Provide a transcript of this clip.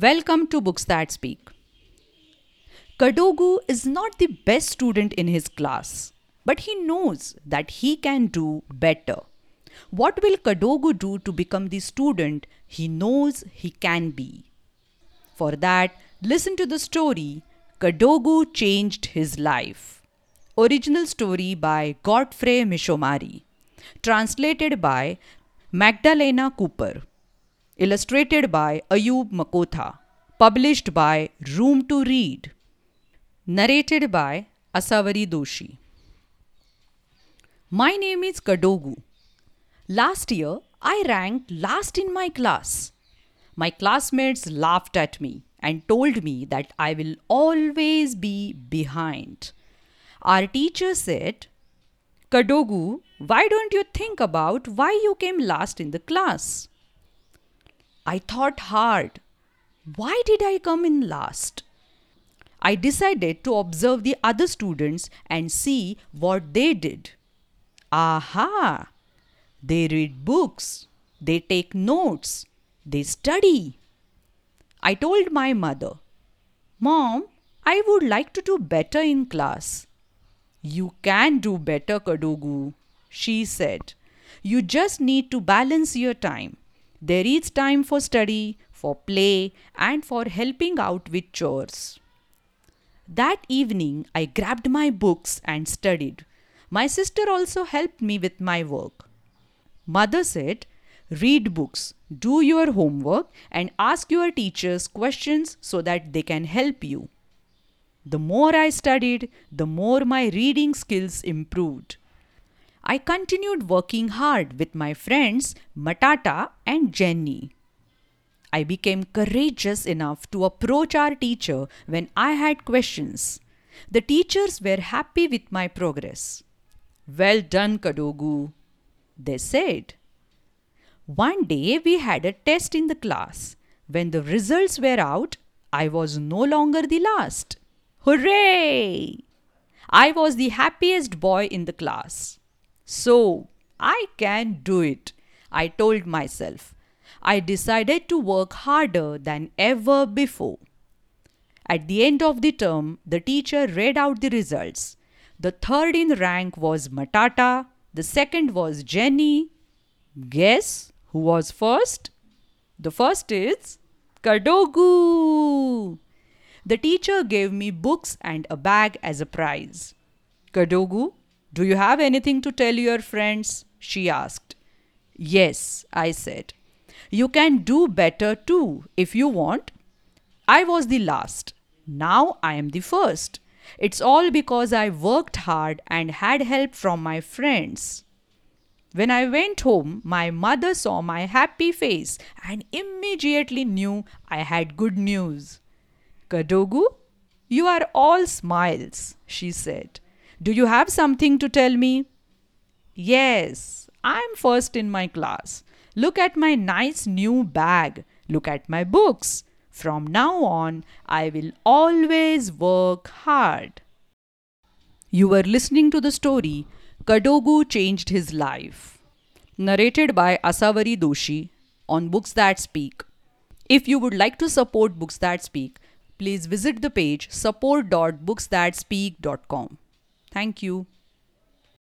Welcome to Books That Speak. Kadogu is not the best student in his class, but he knows that he can do better. What will Kadogu do to become the student he knows he can be? For that, listen to the story Kadogu Changed His Life. Original story by Godfrey Mishomari. Translated by Magdalena Cooper. Illustrated by Ayub Makotha. Published by Room to Read. Narrated by Asavari Doshi. My name is Kadogu. Last year, I ranked last in my class. My classmates laughed at me and told me that I will always be behind. Our teacher said, Kadogu, why don't you think about why you came last in the class? I thought hard. Why did I come in last? I decided to observe the other students and see what they did. Aha! They read books, they take notes, they study. I told my mother, Mom, I would like to do better in class. You can do better, Kadogu, she said. You just need to balance your time. There is time for study, for play, and for helping out with chores. That evening, I grabbed my books and studied. My sister also helped me with my work. Mother said, Read books, do your homework, and ask your teachers questions so that they can help you. The more I studied, the more my reading skills improved. I continued working hard with my friends Matata and Jenny. I became courageous enough to approach our teacher when I had questions. The teachers were happy with my progress. Well done, Kadogu, they said. One day we had a test in the class. When the results were out, I was no longer the last. Hooray! I was the happiest boy in the class. So, I can do it, I told myself. I decided to work harder than ever before. At the end of the term, the teacher read out the results. The third in rank was Matata, the second was Jenny. Guess who was first? The first is Kadogu. The teacher gave me books and a bag as a prize. Kadogu, do you have anything to tell your friends? she asked. Yes, I said. You can do better too if you want. I was the last. Now I am the first. It's all because I worked hard and had help from my friends. When I went home, my mother saw my happy face and immediately knew I had good news. Kadogu, you are all smiles, she said. Do you have something to tell me? Yes, I'm first in my class. Look at my nice new bag. Look at my books. From now on, I will always work hard. You were listening to the story Kadogu Changed His Life, narrated by Asavari Doshi on Books That Speak. If you would like to support Books That Speak, please visit the page support.booksthatspeak.com. Thank you.